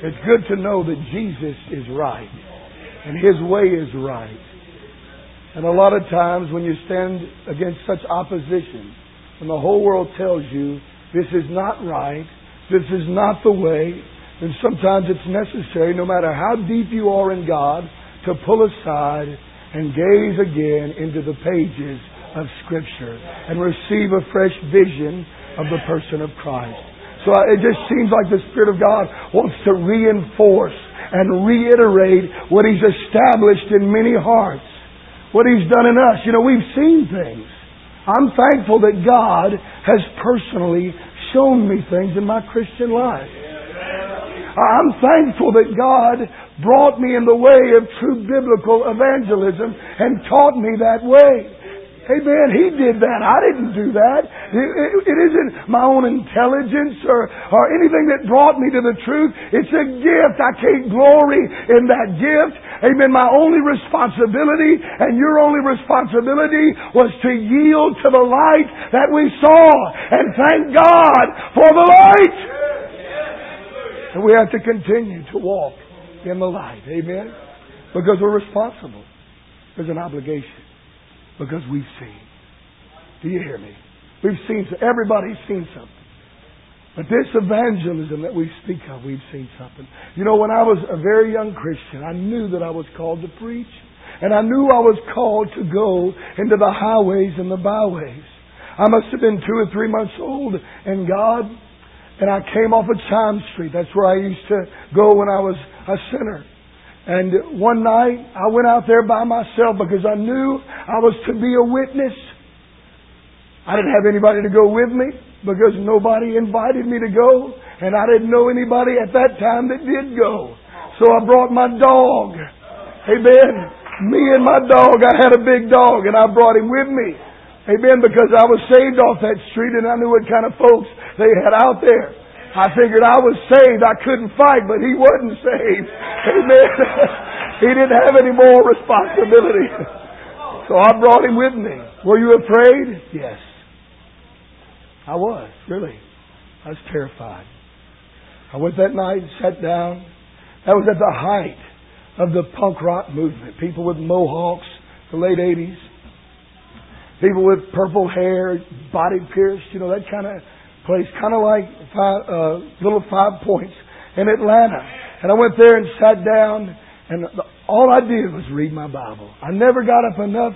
It's good to know that Jesus is right and His way is right. And a lot of times when you stand against such opposition, when the whole world tells you this is not right, this is not the way, then sometimes it's necessary, no matter how deep you are in God, to pull aside and gaze again into the pages of Scripture and receive a fresh vision of the person of Christ. So it just seems like the Spirit of God wants to reinforce and reiterate what He's established in many hearts, what He's done in us. You know, we've seen things. I'm thankful that God has personally shown me things in my Christian life. I'm thankful that God brought me in the way of true biblical evangelism and taught me that way. Amen. He did that. I didn't do that. It, it, it isn't my own intelligence or, or anything that brought me to the truth. It's a gift. I can't glory in that gift. Amen. My only responsibility and your only responsibility was to yield to the light that we saw. And thank God for the light. And we have to continue to walk in the light. Amen. Because we're responsible. There's an obligation. Because we've seen. Do you hear me? We've seen, everybody's seen something. But this evangelism that we speak of, we've seen something. You know, when I was a very young Christian, I knew that I was called to preach. And I knew I was called to go into the highways and the byways. I must have been two or three months old, and God, and I came off of Chimes Street. That's where I used to go when I was a sinner. And one night I went out there by myself because I knew I was to be a witness. I didn't have anybody to go with me because nobody invited me to go and I didn't know anybody at that time that did go. So I brought my dog. Amen. Me and my dog, I had a big dog and I brought him with me. Amen. Because I was saved off that street and I knew what kind of folks they had out there. I figured I was saved. I couldn't fight, but he wasn't saved. Amen. he didn't have any more responsibility. So I brought him with me. Were you afraid? Yes. I was, really. I was terrified. I went that night and sat down. That was at the height of the punk rock movement. People with mohawks, the late 80s. People with purple hair, body pierced, you know, that kind of place, kind of like five, uh, little five points in Atlanta. And I went there and sat down, and all I did was read my Bible. I never got up enough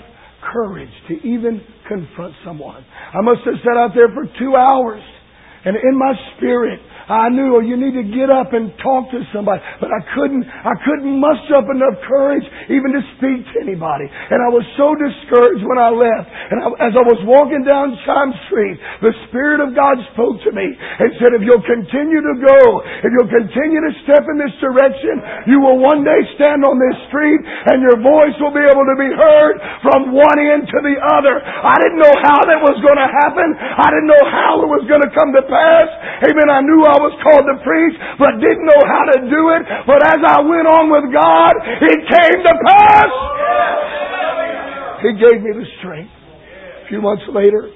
courage to even confront someone. I must have sat out there for two hours, and in my spirit, I knew, oh, you need to get up and talk to somebody. But I couldn't, I couldn't muster up enough courage even to speak to anybody. And I was so discouraged when I left. And I, as I was walking down Chimes Street, the Spirit of God spoke to me and said, if you'll continue to go, if you'll continue to step in this direction, you will one day stand on this street and your voice will be able to be heard from one end to the other. I didn't know how that was going to happen. I didn't know how it was going to come to pass. Amen. I knew was called to preach, but didn't know how to do it. But as I went on with God, it came to pass. He gave me the strength. A few months later,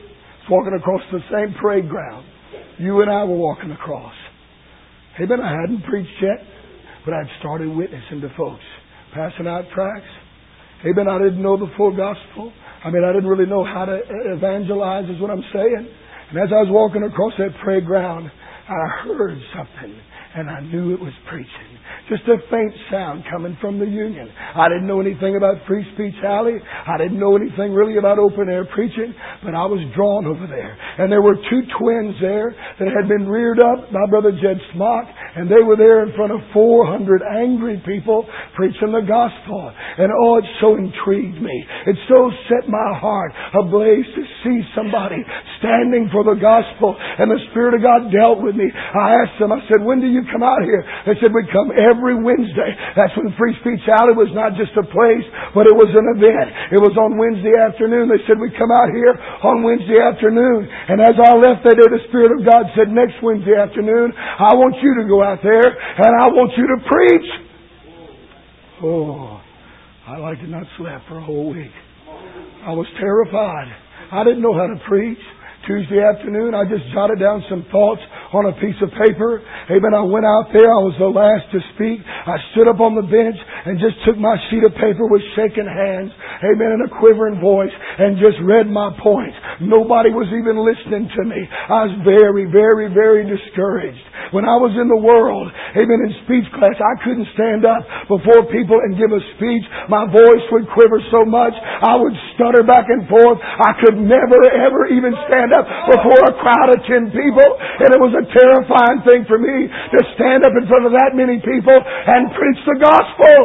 walking across the same parade ground. You and I were walking across. Amen. I hadn't preached yet, but I'd started witnessing to folks, passing out tracts. Amen. I didn't know the full gospel. I mean, I didn't really know how to evangelize, is what I'm saying. And as I was walking across that parade ground, I heard something and I knew it was preaching. Just a faint sound coming from the Union. I didn't know anything about Free Speech Alley. I didn't know anything really about open air preaching, but I was drawn over there. And there were two twins there that had been reared up by Brother Jed Smock, and they were there in front of 400 angry people preaching the gospel. And oh, it so intrigued me. It so set my heart ablaze to see somebody standing for the gospel, and the Spirit of God dealt with me. I asked them, I said, when do you come out here? They said, we'd come every Wednesday. That's when Free Speech Alley was not just a place, but it was an event. It was on Wednesday afternoon. They said, we'd come out here on Wednesday afternoon. And as I left that day, the Spirit of God said, next Wednesday afternoon, I want you to go out there and I want you to preach. Oh, I like to not sleep for a whole week. I was terrified. I didn't know how to preach. Tuesday afternoon, I just jotted down some thoughts on a piece of paper. Amen. I went out there. I was the last to speak. I stood up on the bench and just took my sheet of paper with shaking hands. Amen. And a quivering voice and just read my points. Nobody was even listening to me. I was very, very, very discouraged. When I was in the world, amen, in speech class, I couldn't stand up before people and give a speech. My voice would quiver so much, I would stutter back and forth. I could never, ever even stand up before a crowd of ten people. And it was a terrifying thing for me to stand up in front of that many people and preach the gospel.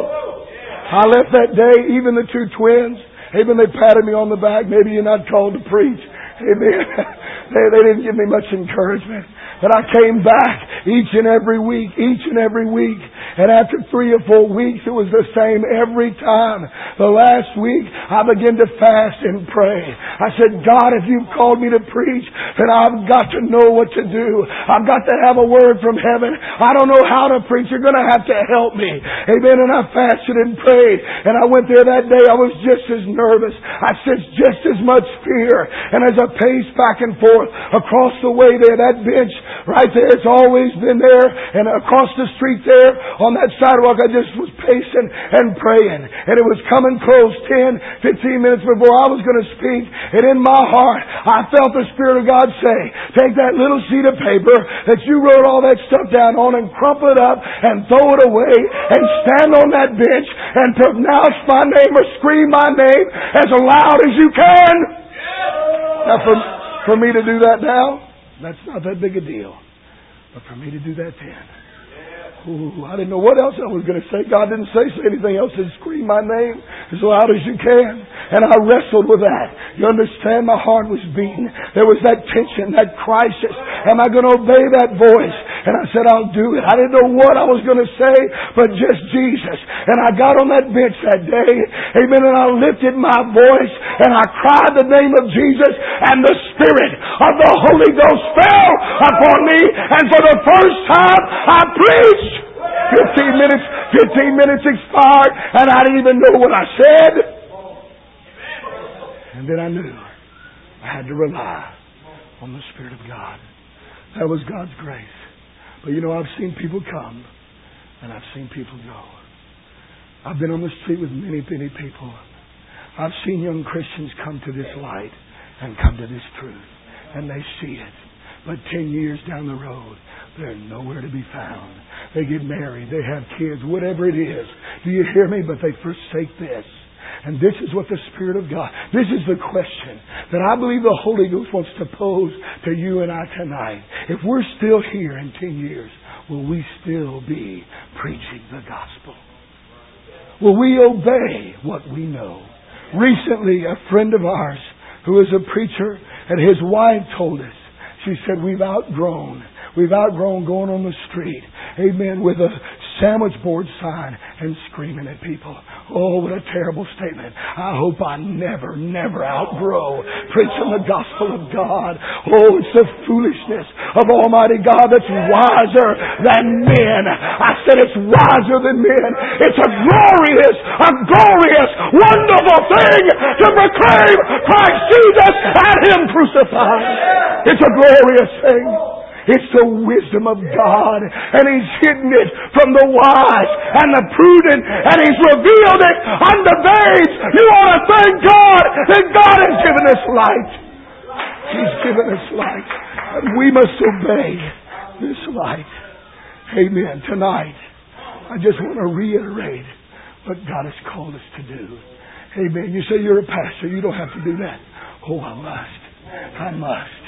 I left that day, even the two twins, even They patted me on the back. Maybe you're not called to preach. Amen. they, they didn't give me much encouragement. But I came back each and every week, each and every week. And after three or four weeks, it was the same every time. The last week, I began to fast and pray. I said, God, if you've called me to preach, then I've got to know what to do. I've got to have a word from heaven. I don't know how to preach. You're going to have to help me. Amen. And I fasted and prayed. And I went there that day. I was just as nervous. I sensed just as much fear. And as I paced back and forth across the way there, that bench Right there, it's always been there. And across the street there, on that sidewalk, I just was pacing and praying. And it was coming close 10, 15 minutes before I was going to speak. And in my heart, I felt the Spirit of God say, take that little sheet of paper that you wrote all that stuff down on and crumple it up and throw it away and stand on that bench and pronounce my name or scream my name as loud as you can. Now for, for me to do that now, that's not that big a deal. But for me to do that then, Ooh, I didn't know what else I was going to say. God didn't say, anything else. He scream my name as loud as you can. And I wrestled with that. You understand? My heart was beating. There was that tension, that crisis. Am I going to obey that voice? And I said, I'll do it. I didn't know what I was going to say, but just Jesus. And I got on that bench that day. Amen. And I lifted my voice and I cried the name of Jesus and the Spirit of the Holy Ghost fell upon me. And for the first time, I preached. 15 minutes, 15 minutes expired, and I didn't even know what I said. And then I knew I had to rely on the Spirit of God. That was God's grace. But you know, I've seen people come, and I've seen people go. I've been on the street with many, many people. I've seen young Christians come to this light and come to this truth, and they see it. But ten years down the road, they're nowhere to be found. They get married, they have kids, whatever it is. Do you hear me? But they forsake this. And this is what the Spirit of God, this is the question that I believe the Holy Ghost wants to pose to you and I tonight. If we're still here in 10 years, will we still be preaching the gospel? Will we obey what we know? Recently, a friend of ours who is a preacher and his wife told us, she said, we've outgrown We've outgrown going on the street, amen, with a sandwich board sign and screaming at people. Oh, what a terrible statement. I hope I never, never outgrow preaching the gospel of God. Oh, it's the foolishness of Almighty God that's wiser than men. I said it's wiser than men. It's a glorious, a glorious, wonderful thing to proclaim Christ Jesus and Him crucified. It's a glorious thing. It's the wisdom of God. And He's hidden it from the wise and the prudent. And He's revealed it unto babes. You ought to thank God that God has given us light. He's given us light. And we must obey this light. Amen. Tonight, I just want to reiterate what God has called us to do. Amen. You say you're a pastor. You don't have to do that. Oh, I must. I must.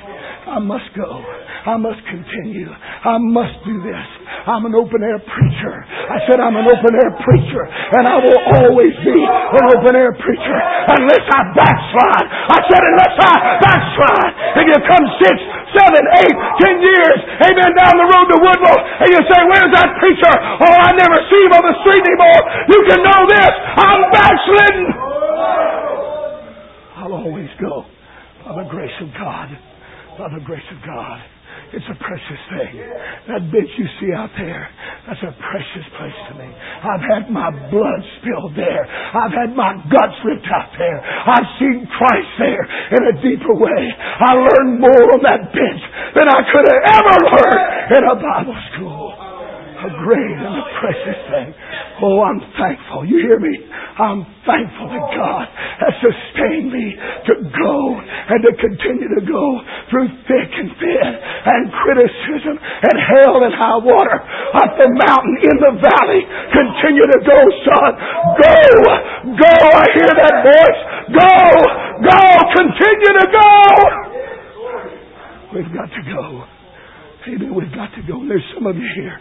I must go. I must continue. I must do this. I'm an open air preacher. I said I'm an open air preacher, and I will always be an open air preacher unless I backslide. I said unless I backslide. If you come six, seven, eight, ten years, amen, down the road to Woodville, and you say, where's that preacher? Oh, I never see him on the street anymore. You can know this. I'm backslidden. I'll always go by the grace of God by the grace of God. It's a precious thing. That bench you see out there, that's a precious place to me. I've had my blood spilled there. I've had my guts ripped out there. I've seen Christ there in a deeper way. I learned more on that bench than I could have ever learned in a Bible school. A great and a precious thing. Oh, I'm thankful. You hear me? I'm thankful that God has sustained me to go and to continue to go through thick and thin and criticism and hell and high water up the mountain in the valley. Continue to go, son. Go! Go! I hear that voice. Go! Go! Continue to go! We've got to go. Amen. We've got to go. There's some of you here.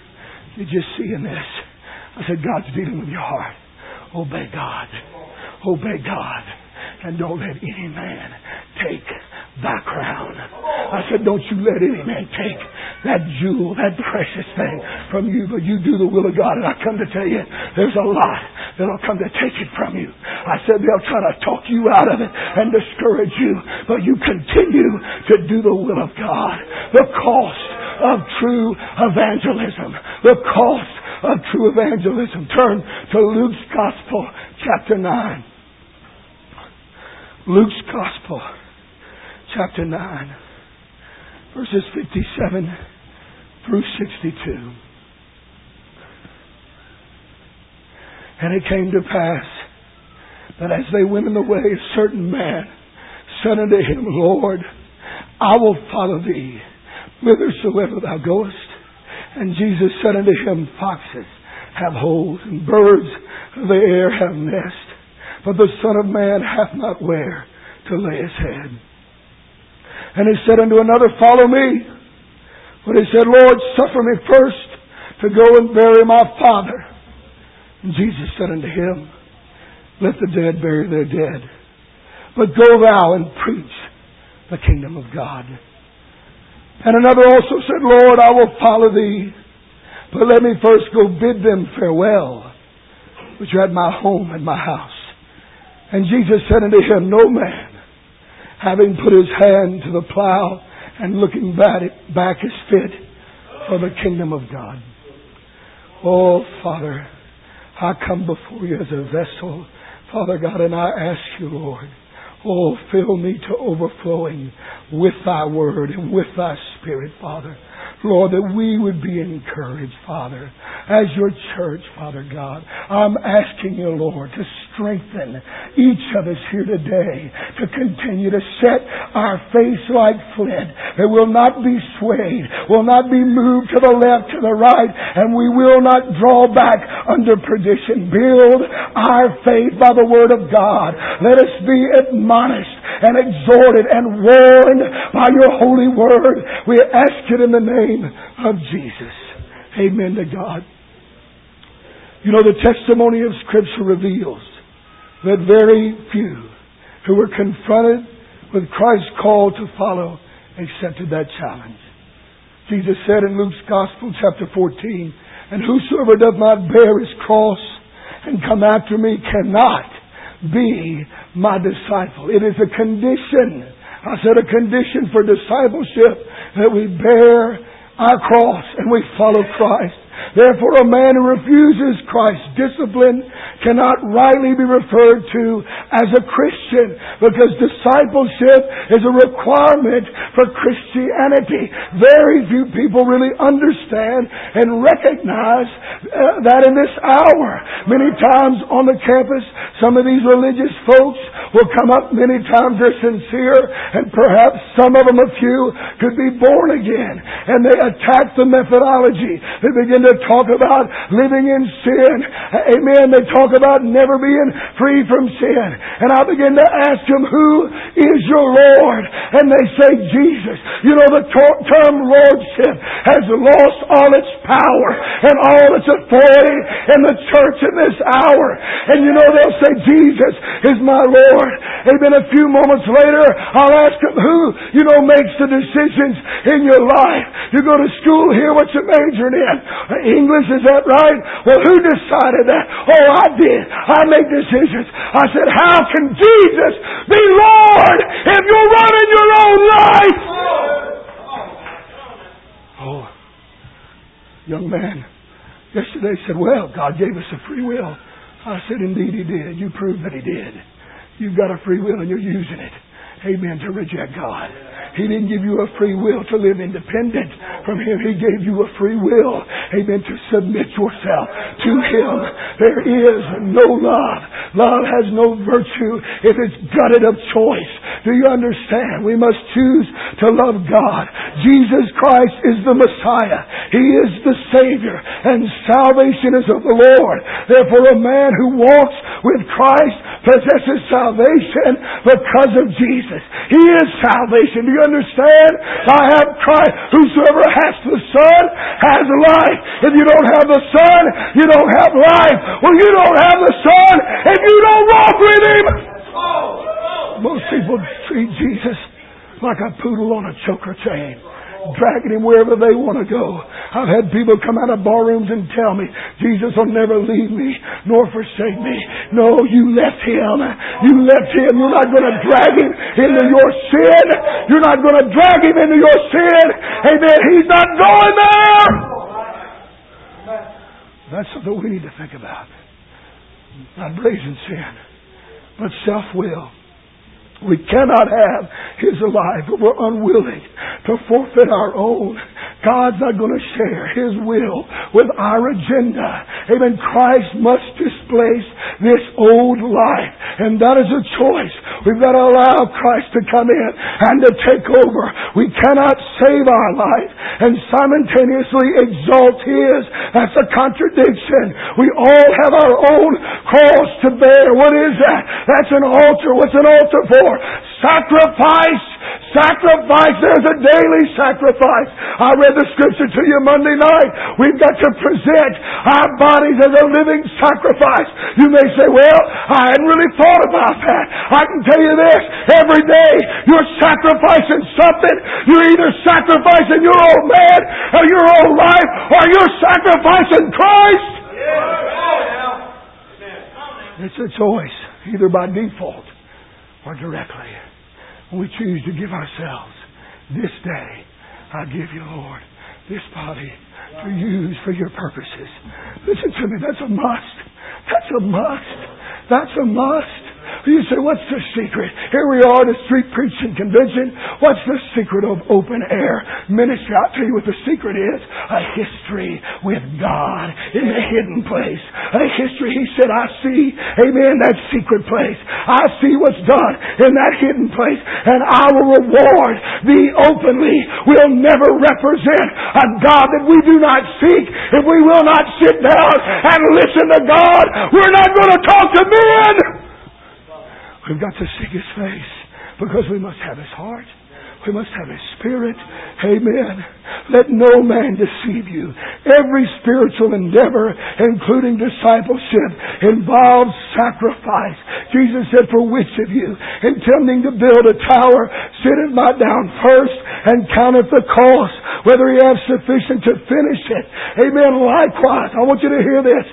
You're just seeing this. I said, God's dealing with your heart. Obey God. Obey God. And don't let any man take thy crown. I said, don't you let any man take that jewel, that precious thing from you, but you do the will of God. And I come to tell you, there's a lot that'll come to take it from you. I said they'll try to talk you out of it and discourage you, but you continue to do the will of God. The cost of true evangelism. The cost of true evangelism. Turn to Luke's Gospel, chapter 9. Luke's Gospel, chapter 9, verses 57 through 62. And it came to pass that as they went in the way, a certain man said unto him, Lord, I will follow thee whithersoever thou goest. And Jesus said unto him, Foxes have holes, and birds of the air have nests, but the Son of Man hath not where to lay his head. And he said unto another, Follow me. But he said, Lord, suffer me first to go and bury my father. And Jesus said unto him, Let the dead bury their dead. But go thou and preach the kingdom of God. And another also said, Lord, I will follow thee, but let me first go bid them farewell, which are at my home and my house. And Jesus said unto him, No man, having put his hand to the plow and looking back is fit for the kingdom of God. Oh, Father, I come before you as a vessel, Father God, and I ask you, Lord, oh, fill me to overflowing with thy word and with thy spirit, Father. Lord, that we would be encouraged, Father, as your church, Father God. I'm asking you, Lord, to strengthen each of us here today to continue to set our face like flint, that will not be swayed, will not be moved to the left, to the right, and we will not draw back under perdition. Build our faith by the word of God. Let us be admonished and exhorted and warned by your holy word. We ask it in the name of Jesus. Amen to God. You know, the testimony of Scripture reveals that very few who were confronted with Christ's call to follow accepted that challenge. Jesus said in Luke's Gospel, chapter 14, And whosoever doth not bear his cross and come after me cannot be my disciple. It is a condition. I said a condition for discipleship that we bear our cross and we follow Christ. Therefore, a man who refuses Christ's discipline cannot rightly be referred to as a Christian because discipleship is a requirement for Christianity. Very few people really understand and recognize uh, that in this hour. Many times on the campus, some of these religious folks will come up many times they're sincere and perhaps some of them, a few, could be born again and they attack the methodology. They begin to talk about living in sin. Amen. They talk about never being free from sin. And I begin to ask them, who is your Lord? And they say, Jesus. You know, the term Lordship has lost all its power and all its authority in the church in this hour. And you know, they'll say, Jesus is my Lord. Amen. A few moments later, I'll ask them, who, you know, makes the decisions in your life? You go to school here, what's you majoring in? English, is that right? Well, who decided that? Oh, I did. I make decisions. I said, how can Jesus be Lord if you're running your own life? Oh, young man yesterday said, Well, God gave us a free will. I said, Indeed, He did. You proved that He did. You've got a free will and you're using it. Amen. To reject God. He didn't give you a free will to live independent from Him. He gave you a free will, amen, to submit yourself to Him. There is no love. Love has no virtue if it's gutted of choice. Do you understand? We must choose to love God. Jesus Christ is the Messiah. He is the Savior. And salvation is of the Lord. Therefore, a man who walks with Christ possesses salvation because of Jesus. He is salvation. Do you understand? I have Christ. Whosoever has the Son has life. If you don't have the Son, you don't have life. Well, you don't have the Son if you don't walk with Him. Most people treat Jesus like a poodle on a choker chain dragging him wherever they want to go. I've had people come out of bar rooms and tell me, Jesus will never leave me nor forsake me. No, you left him. You left him. You're not going to drag him into your sin. You're not going to drag him into your sin. Amen. He's not going there. That's something we need to think about. Not blazing sin, but self-will. We cannot have His life, but we're unwilling to forfeit our own. God's not going to share His will with our agenda. Amen. Christ must displace this old life. And that is a choice. We've got to allow Christ to come in and to take over. We cannot save our life and simultaneously exalt His. That's a contradiction. We all have our own cross to bear. What is that? That's an altar. What's an altar for? Sacrifice Sacrifice. There's a daily sacrifice. I read the scripture to you Monday night. We've got to present our bodies as a living sacrifice. You may say, well, I hadn't really thought about that. I can tell you this. Every day you're sacrificing something. You're either sacrificing your old man or your old life or you're sacrificing Christ. It's a choice, either by default or directly we choose to give ourselves this day, I give you, Lord, this body to use for your purposes. Listen to me, that's a must. That's a must. That's a must. You say, what's the secret? Here we are at a street preaching convention. What's the secret of open air ministry? I'll tell you what the secret is. A history with God in the hidden place. A history, he said, I see, amen, that secret place. I see what's done in that hidden place. And I will reward thee openly. We'll never represent a God that we do not seek if we will not sit down and listen to God. We're not going to talk to men. We've got to seek His face because we must have His heart. We must have His Spirit. Amen. Let no man deceive you. Every spiritual endeavor, including discipleship, involves sacrifice. Jesus said, For which of you, intending to build a tower, sitteth not down first and counteth the cost, whether he have sufficient to finish it? Amen. Likewise, I want you to hear this.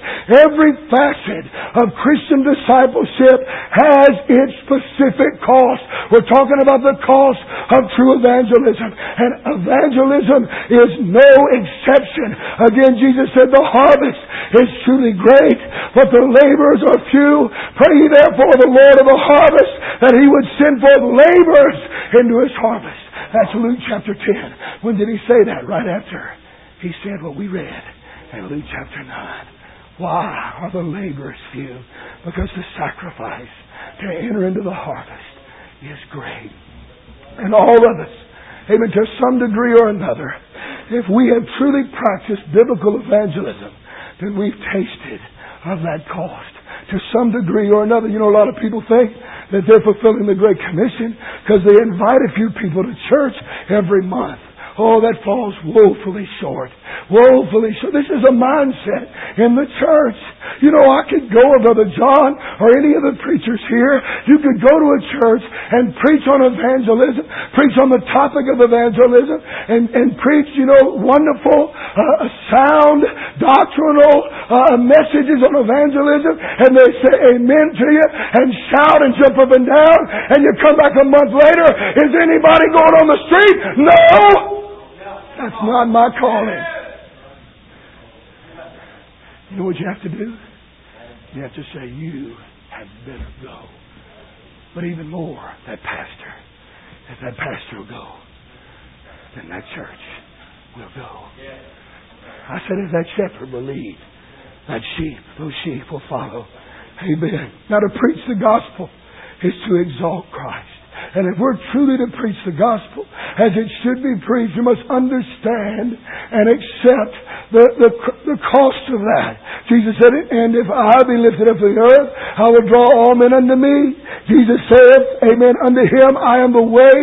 Every facet of Christian discipleship has its specific cost. We're talking about the cost of true evangelism. And evangelism is no exception. Again, Jesus said, the harvest is truly great, but the laborers are few. Pray therefore the Lord of the harvest that he would send forth laborers into his harvest. That's Luke chapter 10. When did he say that? Right after he said what we read in Luke chapter 9. Why are the laborers few? Because the sacrifice to enter into the harvest is great. And all of us, amen, to some degree or another, if we have truly practiced biblical evangelism, then we've tasted of that cost to some degree or another. You know, a lot of people think that they're fulfilling the Great Commission because they invite a few people to church every month. Oh, that falls woefully short. Woefully short. This is a mindset in the church. You know, I could go, Brother John, or any of the preachers here, you could go to a church and preach on evangelism, preach on the topic of evangelism, and, and preach, you know, wonderful, uh, sound, doctrinal uh, messages on evangelism, and they say amen to you, and shout and jump up and down, and you come back a month later, is anybody going on the street? No! That's not my calling. You know what you have to do? You have to say, You had better go. But even more, that pastor, if that pastor will go, then that church will go. I said, if that shepherd will lead, that sheep, those sheep will follow. Amen. Now to preach the gospel is to exalt Christ. And if we're truly to preach the gospel as it should be preached, we must understand and accept the, the, the cost of that. Jesus said, And if I be lifted up to the earth, I will draw all men unto me. Jesus said, Amen, unto him I am the way,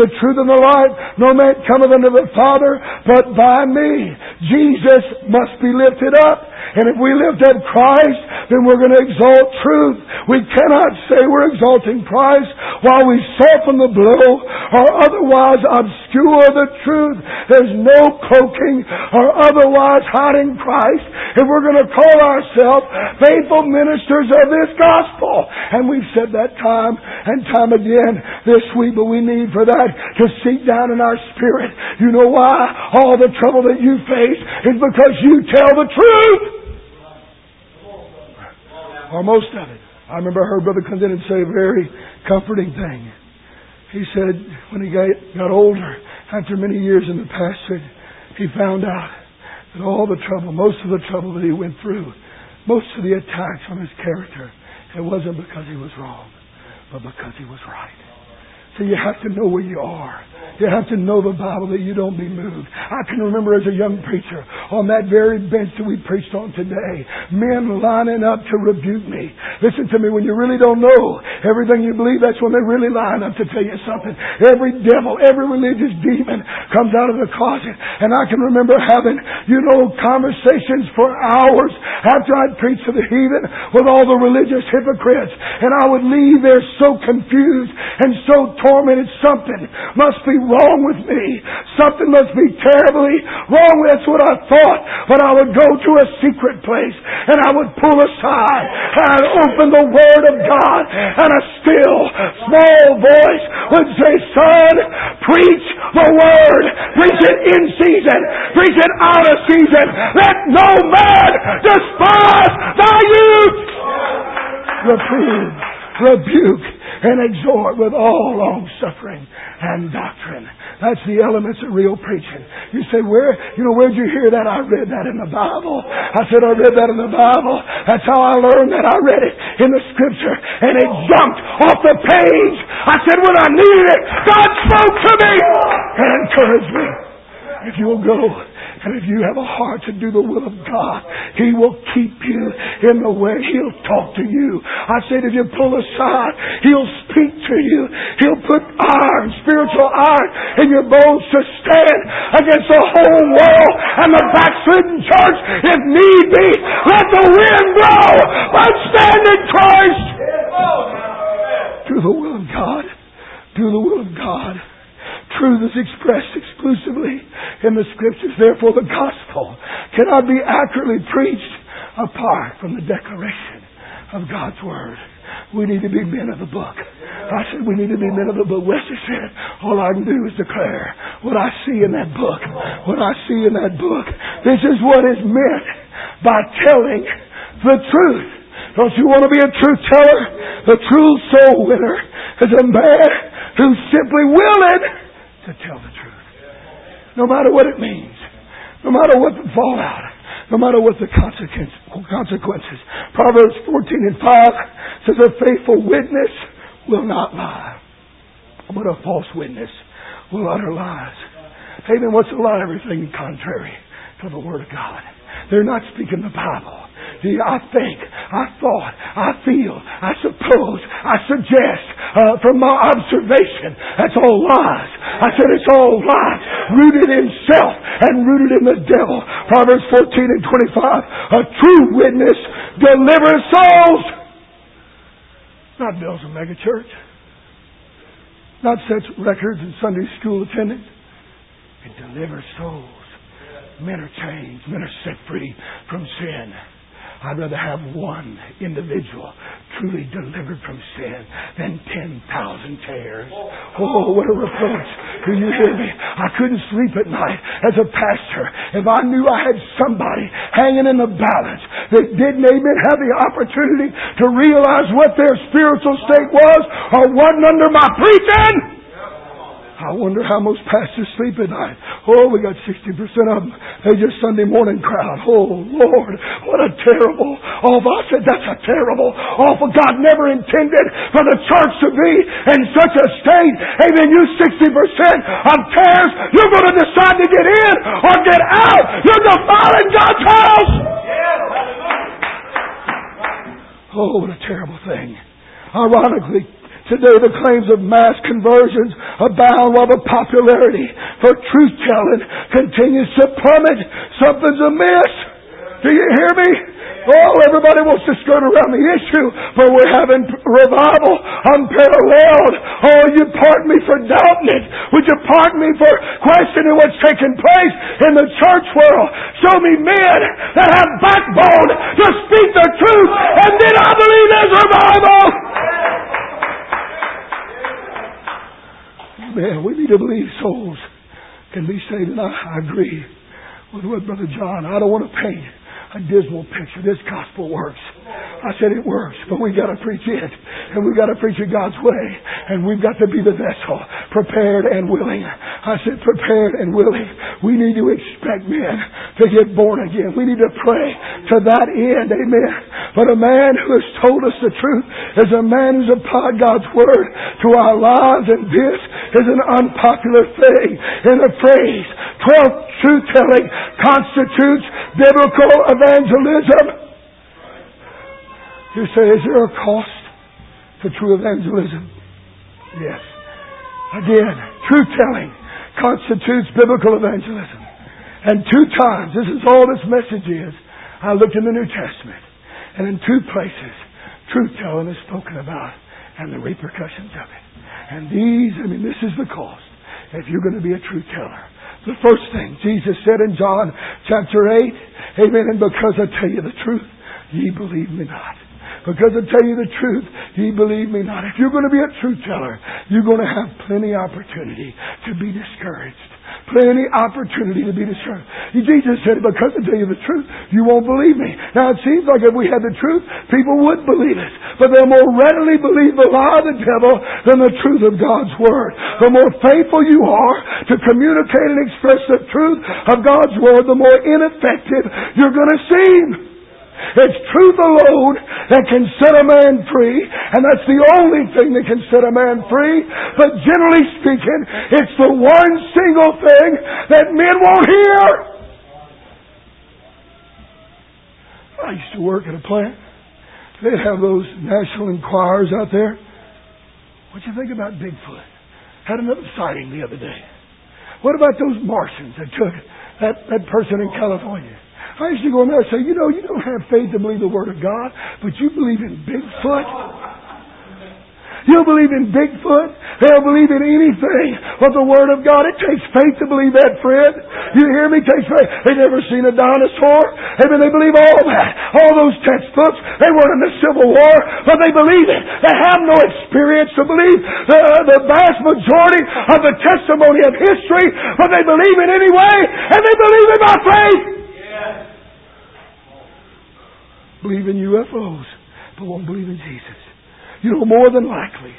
the truth, and the life. No man cometh unto the Father but by me. Jesus must be lifted up. And if we lift up Christ, then we're going to exalt truth. We cannot say we're exalting Christ while we soften the blow or otherwise obscure the truth. There's no cloaking or otherwise hiding Christ if we're going to call ourselves faithful ministers of this gospel. And we've said that time and time again this week, but we need for that to seep down in our spirit. You know why? All the trouble that you face is because you tell the truth or most of it. I remember I heard Brother Clendenin say a very comforting thing. He said when he got, got older, after many years in the pastorate, he found out all the trouble, most of the trouble that he went through, most of the attacks on his character, it wasn't because he was wrong, but because he was right. So you have to know where you are. You have to know the Bible that you don't be moved. I can remember as a young preacher on that very bench that we preached on today, men lining up to rebuke me. Listen to me, when you really don't know everything you believe, that's when they really line up to tell you something. Every devil, every religious demon comes out of the closet. And I can remember having, you know, conversations for hours after I'd preached to the heathen with all the religious hypocrites. And I would leave there so confused and so tormented. Something must be wrong with me. Something must be terribly wrong. That's what I thought. But I would go to a secret place and I would pull aside and I'd open the Word of God and a still small voice would say, Son, preach the Word. Preach it in season. Preach it out of season. Let no man despise thy youth. Reprove, rebuke, and exhort with all long suffering and doctrine. That's the elements of real preaching. You say, where, you know, where'd you hear that? I read that in the Bible. I said, I read that in the Bible. That's how I learned that. I read it in the scripture and it jumped off the page. I said, when I needed it, God spoke to me and encouraged me. If you'll go and if you have a heart to do the will of God, He will keep you in the way. He'll talk to you. I said, if you pull aside, He'll speak to you. He'll put iron, spiritual iron, in your bones to stand against the whole world and the backslidden church if need be. Let the wind blow, but stand in Christ. Do the will of God. Do the will of God. Truth is expressed exclusively in the Scriptures. Therefore, the gospel cannot be accurately preached apart from the declaration of God's Word. We need to be men of the book. I said we need to be men of the book. Wesley said, all I can do is declare what I see in that book. What I see in that book. This is what is meant by telling the truth. Don't you want to be a truth teller? The true soul winner is a man who's simply willing to tell the truth. No matter what it means. No matter what the fallout. No matter what the consequences. Proverbs 14 and 5 says a faithful witness will not lie. But a false witness will utter lies. Amen. What's a lie? Everything contrary to the Word of God. They're not speaking the Bible. I think, I thought, I feel, I suppose, I suggest, uh, from my observation, that's all lies. I said it's all lies, rooted in self and rooted in the devil. Proverbs 14 and 25. A true witness delivers souls. Not builds a megachurch. Not sets records in Sunday school attendance. It delivers souls. Men are changed. Men are set free from sin. I'd rather have one individual truly delivered from sin than 10,000 tares. Oh, what a reproach. Do you hear me? I couldn't sleep at night as a pastor if I knew I had somebody hanging in the balance that didn't even have the opportunity to realize what their spiritual state was or wasn't under my preaching. I wonder how most pastors sleep at night. Oh, we got 60% of them. They just Sunday morning crowd. Oh, Lord, what a terrible oh, awful. I said, that's a terrible oh, awful. God never intended for the church to be in such a state. Amen. You 60% of tares, you're going to decide to get in or get out. You're defiling God's house. Oh, what a terrible thing. Ironically, Today the claims of mass conversions abound while the popularity for truth telling continues to plummet. Something's amiss. Do you hear me? Oh, everybody wants to skirt around the issue, but we're having revival unparalleled. Oh, you pardon me for doubting it. Would you pardon me for questioning what's taking place in the church world? Show me men that have backbone to speak the truth, and then I believe there's revival. Man, we need to believe souls can be saved. And I, I agree with what Brother John. I don't want to paint a dismal picture. This gospel works. I said it works, but we got to preach it, and we got to preach it God's way, and we've got to be the vessel, prepared and willing. I said prepared and willing. We need to expect men to get born again. We need to pray to that end. Amen. But a man who has told us the truth is a man who's applied God's word to our lives, and this is an unpopular thing. In the phrase, 12 truth telling constitutes biblical evangelism. You say, is there a cost to true evangelism? Yes. Again, truth telling constitutes biblical evangelism. And two times, this is all this message is, I looked in the New Testament, and in two places, truth telling is spoken about and the repercussions of it. And these, I mean, this is the cost if you're going to be a truth teller. The first thing Jesus said in John chapter 8, Amen, and because I tell you the truth, ye believe me not. Because I tell you the truth, ye believe me not. If you're going to be a truth teller, you're going to have plenty opportunity to be discouraged. Plenty opportunity to be discouraged. Jesus said, because I tell you the truth, you won't believe me. Now it seems like if we had the truth, people would believe us. But they'll more readily believe the lie of the devil than the truth of God's Word. The more faithful you are to communicate and express the truth of God's Word, the more ineffective you're going to seem. It's truth alone that can set a man free, and that's the only thing that can set a man free. But generally speaking, it's the one single thing that men won't hear. I used to work at a plant. They'd have those National Enquirers out there. What do you think about Bigfoot? Had another sighting the other day. What about those Martians that took that, that person in California? I used to go in there and say, you know, you don't have faith to believe the Word of God, but you believe in Bigfoot. You'll believe in Bigfoot. They'll believe in anything but the Word of God. It takes faith to believe that, friend. You hear me? It takes faith. They've never seen a dinosaur. I mean, they believe all that. All those textbooks. They weren't in the Civil War, but they believe it. They have no experience to believe the, the vast majority of the testimony of history, but they believe it anyway, and they believe it by faith believe in UFOs, but won't believe in Jesus. You know, more than likely,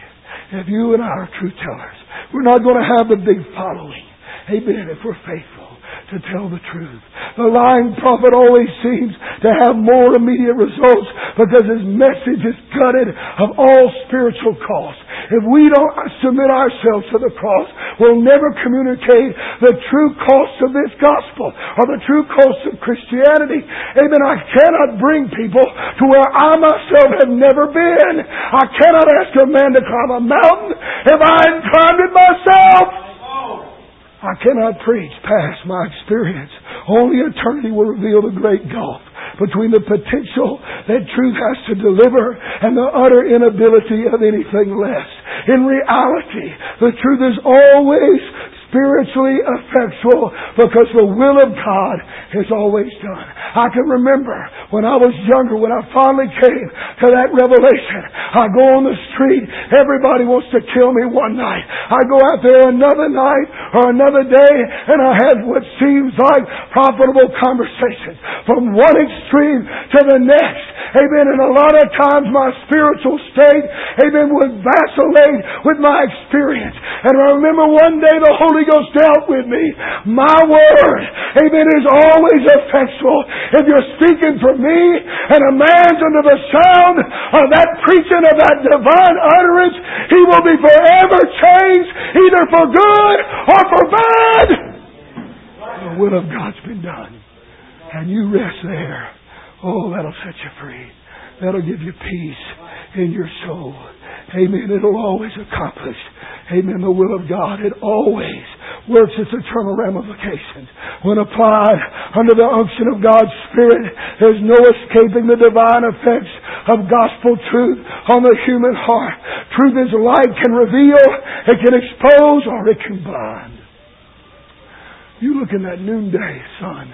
if you and I are truth tellers, we're not going to have the big following. Amen. If we're faithful to tell the truth. The lying prophet always seems to have more immediate results because his message is gutted of all spiritual cost. If we don't submit ourselves to the cross, we'll never communicate the true cost of this gospel or the true cost of Christianity. Amen. I cannot bring people to where I myself have never been. I cannot ask a man to climb a mountain if I hadn't climbed it myself. I cannot preach past my experience. Only eternity will reveal the great gulf between the potential that truth has to deliver and the utter inability of anything less. In reality, the truth is always spiritually effectual because the will of God is always done. I can remember when I was younger, when I finally came to that revelation. I go on the street, everybody wants to kill me one night. I go out there another night or another day, and I have what seems like profitable conversations from one extreme to the next. Amen. And a lot of times my spiritual state, amen, would vacillate with my experience. And I remember one day the Holy Ghost dealt with me. My word, amen, is always effectual. If you're speaking for me and a man's under the sound of that preaching of that divine utterance, he will be forever changed either for good or for bad. The will of God's been done. And you rest there. Oh, that'll set you free. That'll give you peace in your soul. Amen. It'll always accomplish. Amen. The will of God. It always works its eternal ramifications. When applied under the unction of God's Spirit, there's no escaping the divine effects of gospel truth on the human heart. Truth is light can reveal, it can expose, or it can blind. You look in that noonday sun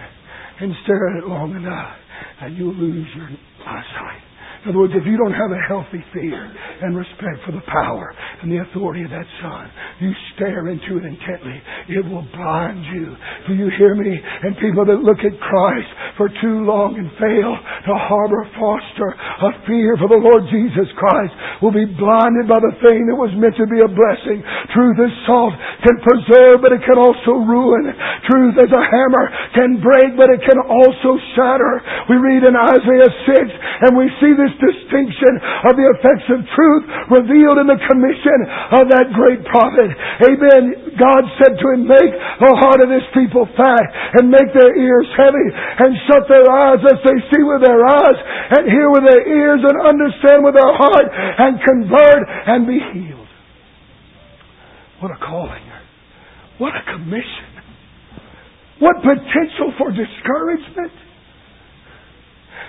and stare at it long enough, and you'll lose your eyesight. In other words, if you don't have a healthy fear and respect for the power and the authority of that Son, you stare into it intently, it will blind you. Do you hear me? And people that look at Christ for too long and fail to harbor, foster a fear for the Lord Jesus Christ will be blinded by the thing that was meant to be a blessing. Truth as salt can preserve, but it can also ruin. Truth as a hammer can break, but it can also shatter. We read in Isaiah 6 and we see this distinction of the effects of truth revealed in the commission of that great prophet. Amen. God said to him, make the heart of this people fat and make their ears heavy and shut their eyes lest they see with their eyes and hear with their ears and understand with their heart and convert and be healed. What a calling. What a commission. What potential for discouragement.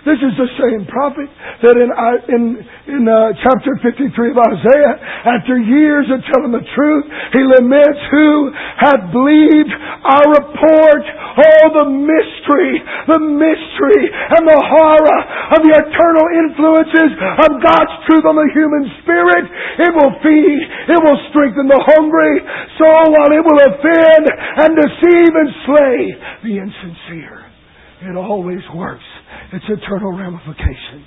This is the same prophet that in, uh, in, in uh, chapter 53 of Isaiah, after years of telling the truth, he laments who hath believed our report. Oh, the mystery, the mystery and the horror of the eternal influences of God's truth on the human spirit. It will feed, it will strengthen the hungry so while it will offend and deceive and slay the insincere. It always works its eternal ramifications.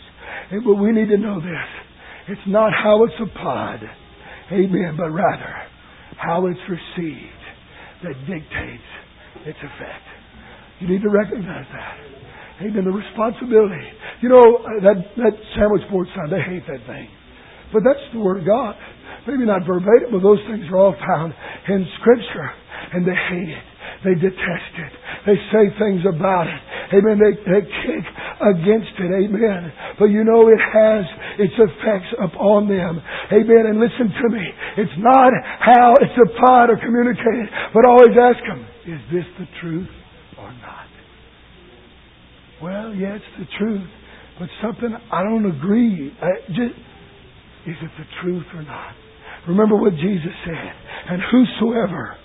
But we need to know this. It's not how it's applied, amen, but rather how it's received that dictates its effect. You need to recognize that. Amen. The responsibility. You know, uh, that, that sandwich board sign, they hate that thing. But that's the Word of God. Maybe not verbatim, but those things are all found in Scripture. And they hate it. They detest it. They say things about it. Amen. They, they kick against it. Amen. But you know it has its effects upon them. Amen. And listen to me. It's not how it's applied or communicated, but always ask them, is this the truth or not? Well, yeah, it's the truth. But something I don't agree. Uh, I just, is it the truth or not? Remember what Jesus said. And whosoever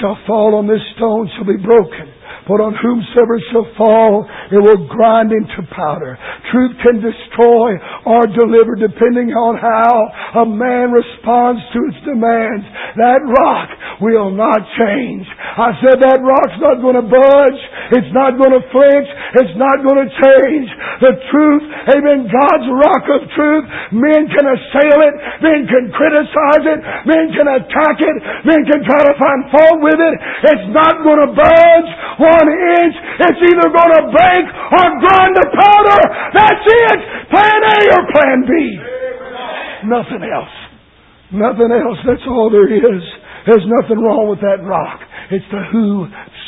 shall fall on this stone shall be broken. But on whomsoever shall fall, it will grind into powder. Truth can destroy or deliver depending on how a man responds to its demands. That rock will not change. I said that rock's not going to budge. It's not going to flinch. It's not going to change. The truth, amen, God's rock of truth, men can assail it. Men can criticize it. Men can attack it. Men can try to find fault with it. It's not going to budge one inch. It's either going to break or grind to powder. That's it. Plan A or Plan B. Nothing else. Nothing else. That's all there is. There's nothing wrong with that rock. It's the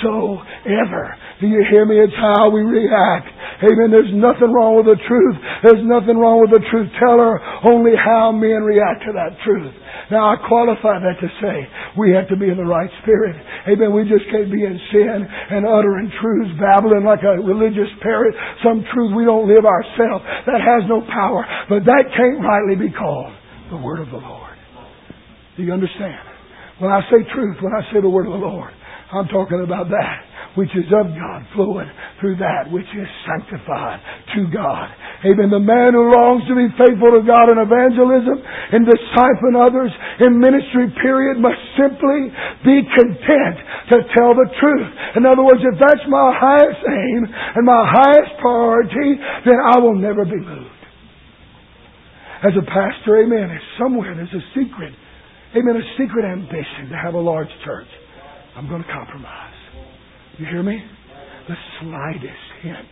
whosoever. Do you hear me? It's how we react. Amen. There's nothing wrong with the truth. There's nothing wrong with the truth teller. Only how men react to that truth. Now I qualify that to say we have to be in the right spirit. Amen. We just can't be in sin and uttering truths, babbling like a religious parrot, some truth we don't live ourselves. That has no power. But that can't rightly be called the word of the Lord. Do you understand? When I say truth, when I say the word of the Lord, I'm talking about that which is of God flowing through that which is sanctified to God. Amen. The man who longs to be faithful to God in evangelism, in discipling others, in ministry period must simply be content to tell the truth. In other words, if that's my highest aim and my highest priority, then I will never be moved. As a pastor, amen, if somewhere there's a secret, amen, a secret ambition to have a large church, I'm going to compromise. You hear me? The slightest hint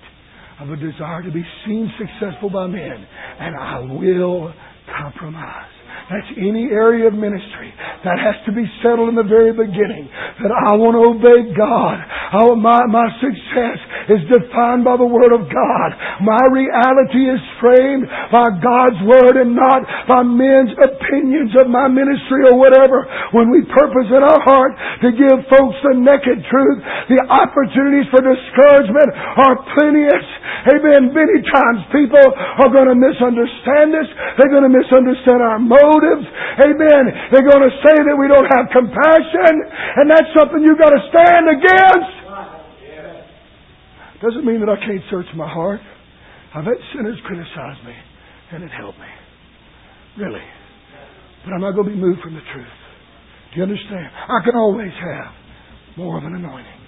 of a desire to be seen successful by men, and I will compromise. That's any area of ministry. That has to be settled in the very beginning. That I want to obey God. I, my, my success is defined by the Word of God. My reality is framed by God's Word and not by men's opinions of my ministry or whatever. When we purpose in our heart to give folks the naked truth, the opportunities for discouragement are plenteous. Amen. Many times people are going to misunderstand us. They're going to misunderstand our motives motives. Amen. They're going to say that we don't have compassion, and that's something you've got to stand against. Doesn't mean that I can't search my heart. I've had sinners criticize me, and it helped me. Really. But I'm not going to be moved from the truth. Do you understand? I can always have more of an anointing.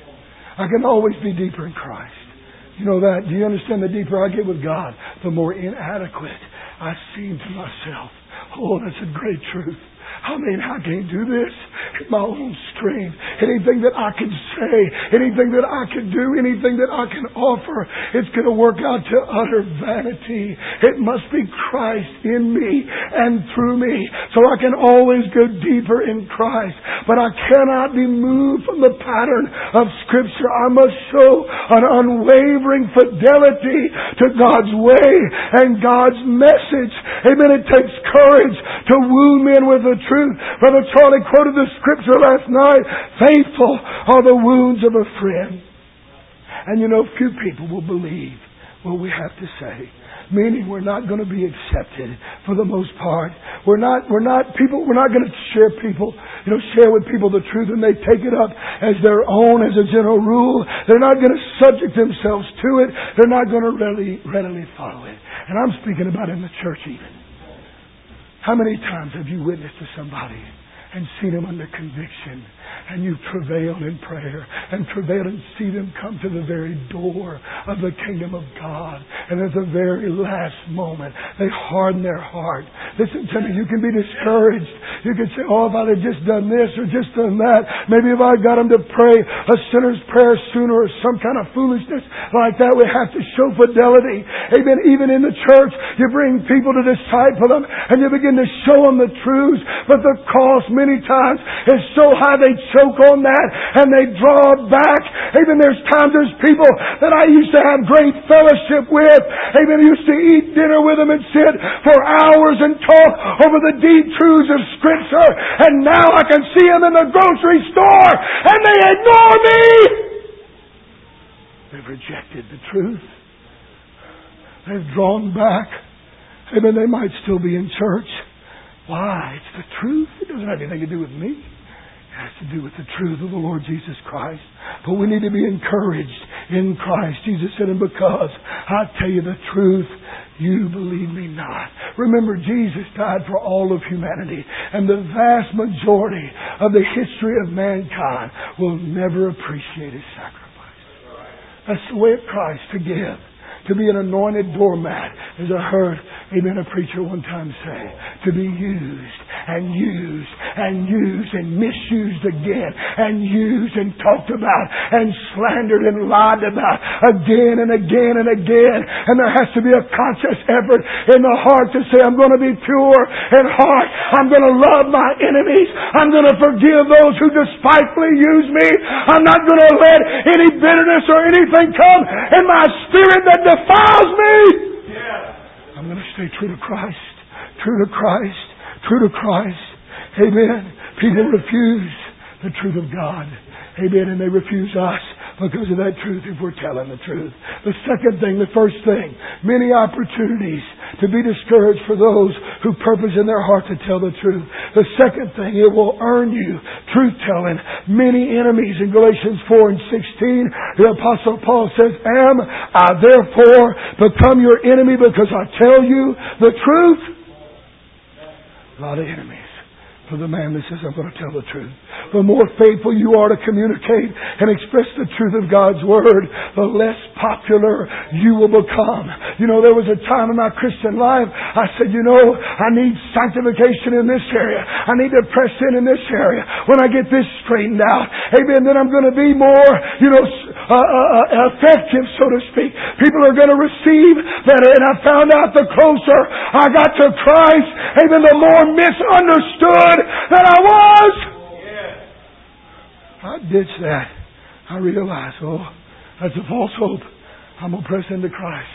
I can always be deeper in Christ. You know that? Do you understand? The deeper I get with God, the more inadequate I seem to myself. Oh, that's a great truth. I mean, I can't do this in my own strength. Anything that I can say, anything that I can do, anything that I can offer, it's going to work out to utter vanity. It must be Christ in me and through me. So I can always go deeper in Christ. But I cannot be moved from the pattern of Scripture. I must show an unwavering fidelity to God's way and God's message. Amen. It takes courage to woo men with the truth. Brother Charlie quoted the scripture last night. Faithful are the wounds of a friend. And you know, few people will believe what we have to say. Meaning we're not going to be accepted for the most part. We're not, we're not people, we're not going to share people, you know, share with people the truth and they take it up as their own, as a general rule. They're not going to subject themselves to it. They're not going to readily, readily follow it. And I'm speaking about in the church even. How many times have you witnessed to somebody and seen them under conviction and you travail in prayer and travail and see them come to the very door of the kingdom of God. And at the very last moment, they harden their heart. Listen to me, you can be discouraged. You can say, oh, if I'd have just done this or just done that, maybe if I got them to pray a sinner's prayer sooner or some kind of foolishness like that, we have to show fidelity. Amen. Even in the church, you bring people to disciple them and you begin to show them the truths, but the cost many times is so high they choke on that and they draw back. Amen. There's times there's people that I used to have great fellowship with. Amen. Used to eat dinner with them and sit for hours and talk over the deep truths of Scripture. And now I can see them in the grocery store and they ignore me. They've rejected the truth. They've drawn back. Amen. They might still be in church. Why? It's the truth. It doesn't have anything to do with me. It has to do with the truth of the Lord Jesus Christ. But we need to be encouraged in Christ. Jesus said, and because I tell you the truth, you believe me not. Remember, Jesus died for all of humanity, and the vast majority of the history of mankind will never appreciate his sacrifice. That's the way of Christ to give to be an anointed doormat, as I heard, amen, a preacher one time say, to be used and used and used and misused again and used and talked about and slandered and lied about again and again and again. And there has to be a conscious effort in the heart to say, I'm going to be pure in heart. I'm going to love my enemies. I'm going to forgive those who despitefully use me. I'm not going to let any bitterness or anything come in my spirit that defiles me. I'm going to stay true to Christ. True to Christ. True to Christ. Amen. People refuse the truth of God. Amen. And they refuse us because of that truth if we're telling the truth. The second thing, the first thing, many opportunities to be discouraged for those who purpose in their heart to tell the truth. The second thing, it will earn you truth telling. Many enemies in Galatians 4 and 16, the apostle Paul says, Am I therefore become your enemy because I tell you the truth? A lot of enemies for the man that says, I'm going to tell the truth. The more faithful you are to communicate and express the truth of God's Word, the less popular you will become. You know, there was a time in my Christian life, I said, you know, I need sanctification in this area. I need to press in in this area. When I get this straightened out, amen, then I'm going to be more, you know, uh, uh, uh, effective, so to speak. People are going to receive better. And I found out the closer I got to Christ, amen, the more misunderstood that I was. I ditched that. I realized, oh, that's a false hope. I'm going to press into Christ.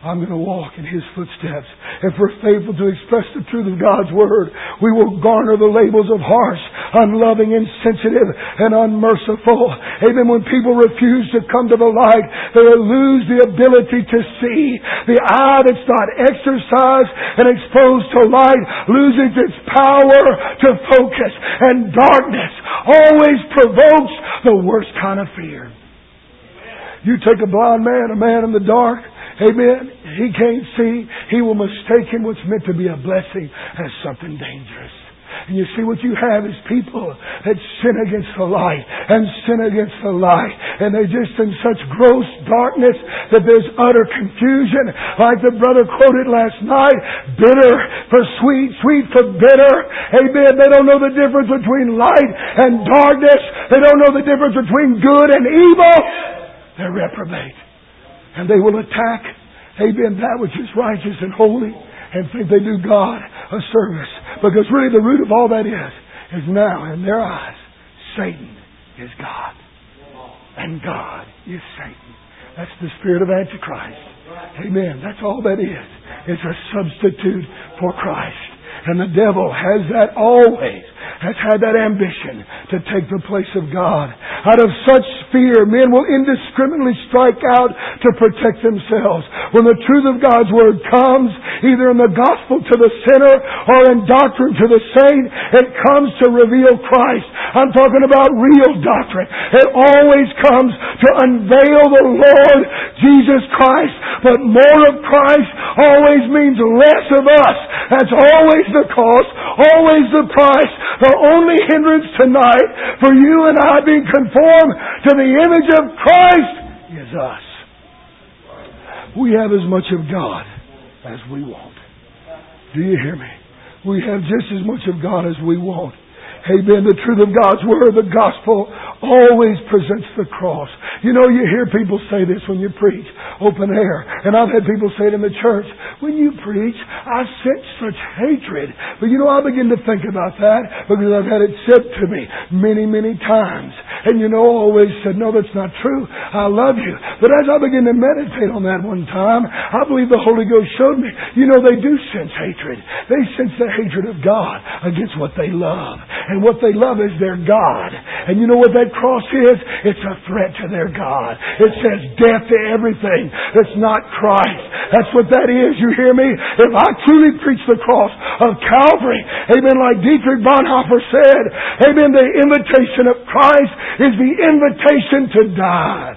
I'm going to walk in His footsteps. If we're faithful to express the truth of God's Word, we will garner the labels of harsh, unloving, insensitive, and unmerciful. Amen. When people refuse to come to the light, they lose the ability to see. The eye that's not exercised and exposed to light loses its power to focus. And darkness always provokes the worst kind of fear. You take a blind man, a man in the dark, Amen. He can't see. He will mistake him what's meant to be a blessing as something dangerous. And you see what you have is people that sin against the light and sin against the light. And they're just in such gross darkness that there's utter confusion. Like the brother quoted last night, bitter for sweet, sweet for bitter. Amen. They don't know the difference between light and darkness. They don't know the difference between good and evil. They're reprobate. And they will attack, amen, that which is righteous and holy and think they do God a service. Because really the root of all that is, is now in their eyes, Satan is God. And God is Satan. That's the spirit of Antichrist. Amen. That's all that is. It's a substitute for Christ. And the devil has that always has had that ambition to take the place of God. Out of such fear, men will indiscriminately strike out to protect themselves. When the truth of God's Word comes, either in the gospel to the sinner or in doctrine to the saint, it comes to reveal Christ. I'm talking about real doctrine. It always comes to unveil the Lord Jesus Christ. But more of Christ always means less of us. That's always the cost, always the price. The only hindrance tonight for you and I being conformed to the image of Christ is us. We have as much of God as we want. Do you hear me? We have just as much of God as we want. Amen. The truth of God's Word, the gospel, always presents the cross. You know, you hear people say this when you preach, open air. And I've had people say it in the church, when you preach, I sense such hatred. But you know, I begin to think about that because I've had it said to me many, many times. And you know, I always said, no, that's not true. I love you. But as I began to meditate on that one time, I believe the Holy Ghost showed me, you know, they do sense hatred. They sense the hatred of God against what they love. And what they love is their God. And you know what that cross is? It's a threat to their God. It says death to everything that's not Christ. That's what that is. You hear me? If I truly preach the cross of Calvary, amen, like Dietrich Bonhoeffer said, amen, the invitation of Christ is the invitation to die.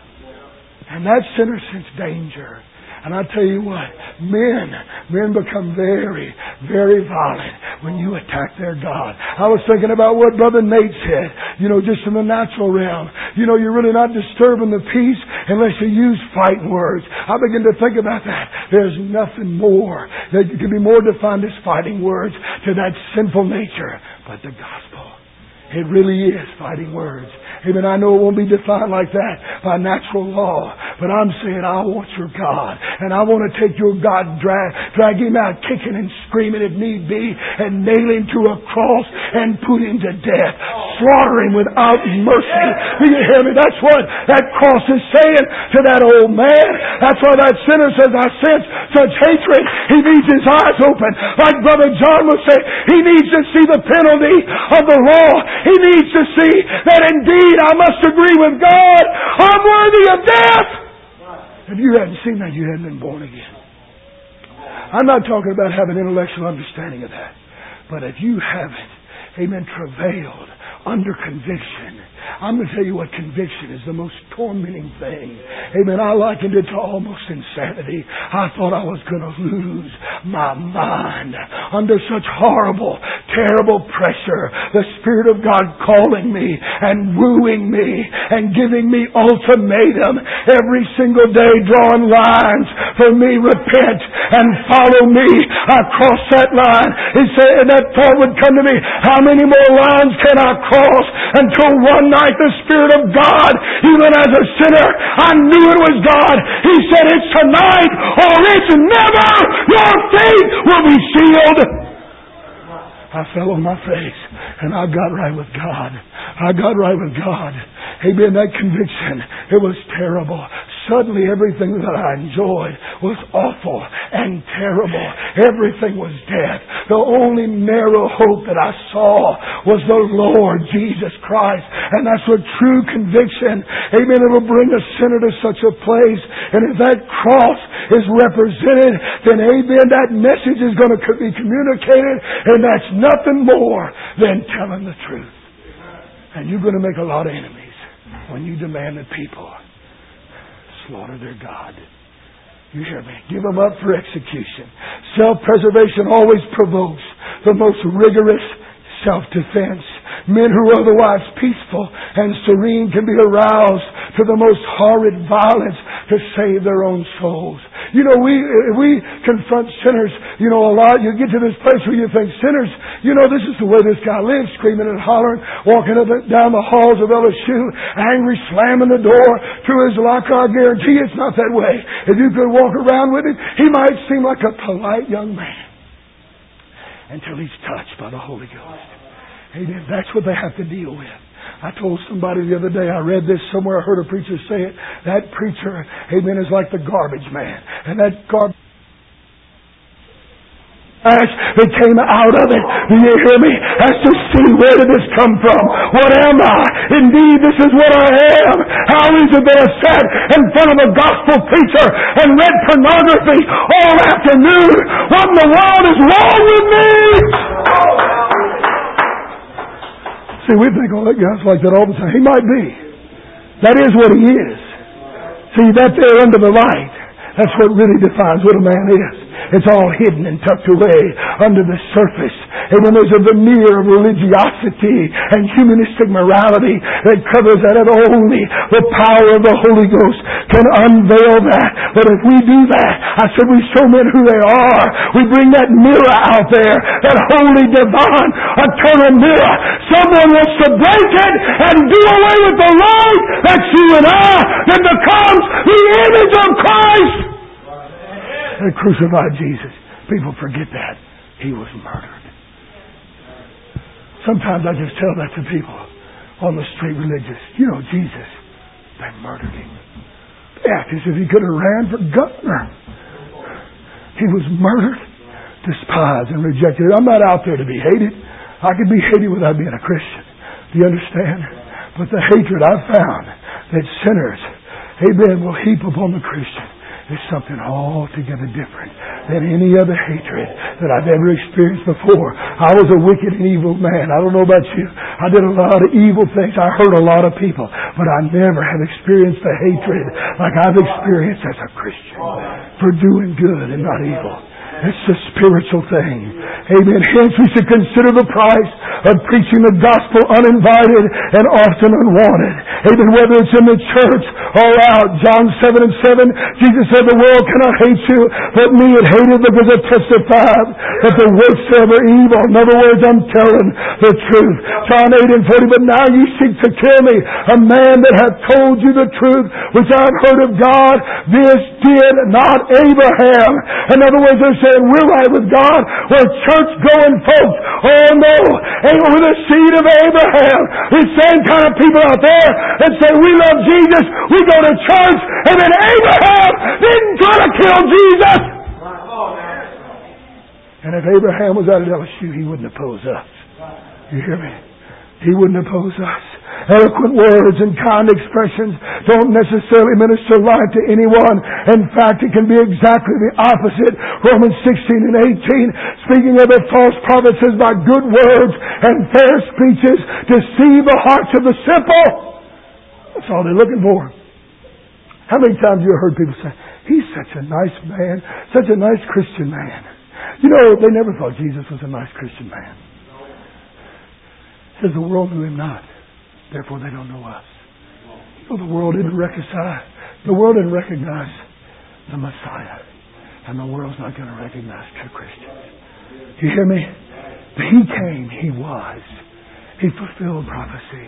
And that sinner sense danger. And I tell you what, men, men become very, very violent when you attack their God. I was thinking about what Brother Nate said, you know, just in the natural realm. You know, you're really not disturbing the peace unless you use fighting words. I begin to think about that. There's nothing more that can be more defined as fighting words to that sinful nature but the gospel. It really is fighting words. Amen. I know it won't be defined like that by natural law, but I'm saying I want your God, and I want to take your God, drag, drag him out, kicking and screaming if need be, and nail him to a cross and put him to death, slaughter him without mercy. Do you hear me? That's what that cross is saying to that old man. That's why that sinner says, I sense such hatred. He needs his eyes open. Like Brother John would say, he needs to see the penalty of the law. He needs to see that indeed I must agree with God. I'm worthy of death. If you hadn't seen that, you hadn't been born again. I'm not talking about having intellectual understanding of that. But if you haven't, amen, travailed under conviction, I'm going to tell you what conviction is the most tormenting thing. Amen. I likened it to almost insanity. I thought I was going to lose my mind under such horrible, terrible pressure. The Spirit of God calling me and wooing me and giving me ultimatum every single day, drawing lines for me, repent and follow me. I crossed that line. He said, and that thought would come to me, how many more lines can I cross until one night the Spirit of God, even as a sinner. I knew it was God. He said, it's tonight or it's never. Your faith will be sealed. I fell on my face and I got right with God. I got right with God. Amen. That conviction, it was terrible. Suddenly everything that I enjoyed was awful and terrible. Everything was death. The only narrow hope that I saw was the Lord Jesus Christ. And that's what true conviction, amen, it will bring a sinner to such a place. And if that cross is represented, then amen, that message is going to be communicated and that's nothing more than telling the truth. And you're going to make a lot of enemies when you demand that people slaughter their God. You hear me? Give them up for execution. Self-preservation always provokes the most rigorous self-defense. Men who are otherwise peaceful and serene can be aroused to the most horrid violence to save their own souls. You know, we, eh, we confront sinners, you know, a lot. You get to this place where you think sinners, you know, this is the way this guy lives, screaming and hollering, walking up and down the halls of LSU, angry, slamming the door to his locker. I guarantee it's not that way. If you could walk around with him, he might seem like a polite young man until he's touched by the Holy Ghost. Amen. That's what they have to deal with. I told somebody the other day, I read this somewhere, I heard a preacher say it. That preacher, amen, is like the garbage man. And that garbage ash that came out of it. Do you hear me? Has to see where did this come from? What am I? Indeed, this is what I am. How is it that I sat in front of a gospel preacher and read pornography all afternoon? What in the world is wrong with me? See, we think, oh, that guy's like that all the time. He might be. That is what he is. See, that there under the light, that's what really defines what a man is. It's all hidden and tucked away under the surface. And when there's a veneer of religiosity and humanistic morality that covers that, only the power of the Holy Ghost can unveil that. But if we do that, I said we show men who they are. We bring that mirror out there, that holy, divine, eternal mirror. Someone wants to break it and do away with the light that's you and I that becomes the image of Christ. They crucified Jesus. People forget that. He was murdered. Sometimes I just tell that to people on the street religious. You know, Jesus, they murdered him. They act as if he could have ran for governor. He was murdered, despised, and rejected. I'm not out there to be hated. I could be hated without being a Christian. Do you understand? But the hatred I've found that sinners, amen, will heap upon the Christian is something altogether different than any other hatred that I've ever experienced before. I was a wicked and evil man. I don't know about you. I did a lot of evil things. I hurt a lot of people. But I never have experienced the hatred like I've experienced as a Christian for doing good and not evil. It's a spiritual thing. Amen. Hence we should consider the price of preaching the gospel uninvited and often unwanted. Amen. Whether it's in the church or out. John 7 and 7, Jesus said the world cannot hate you, but me it hated because I testified that the works are evil. In other words, I'm telling the truth. John 8 and 40, but now you seek to kill me, a man that hath told you the truth, which I've heard of God. This did not Abraham. In other words, they're saying, and we're right with God. We're church going folks. Oh no, ain't we the seed of Abraham? These same kind of people out there that say we love Jesus, we go to church, and then Abraham didn't try to kill Jesus. And if Abraham was out at LSU, he wouldn't oppose us. You hear me? He wouldn't oppose us. eloquent words and kind expressions don't necessarily minister life to anyone. In fact, it can be exactly the opposite. Romans 16 and 18, speaking of the false prophets, says by good words and fair speeches deceive the hearts of the simple. That's all they're looking for. How many times have you heard people say, he's such a nice man, such a nice Christian man. You know, they never thought Jesus was a nice Christian man. Says the world knew him not. Therefore they don't know us. The world didn't recognize, the world didn't recognize the Messiah. And the world's not going to recognize true Christians. Do You hear me? He came, He was. He fulfilled prophecy.